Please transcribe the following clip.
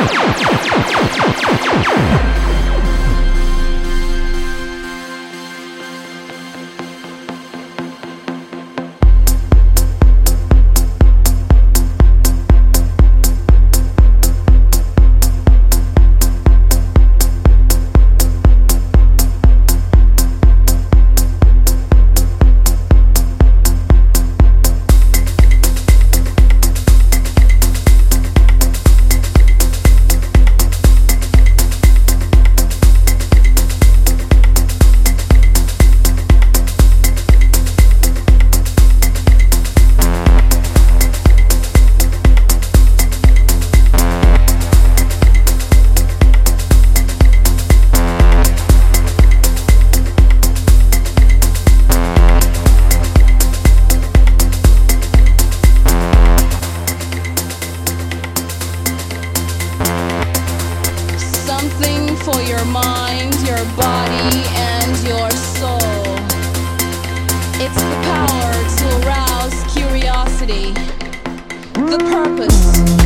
Oh, for your mind, your body, and your soul. It's the power to arouse curiosity, the purpose.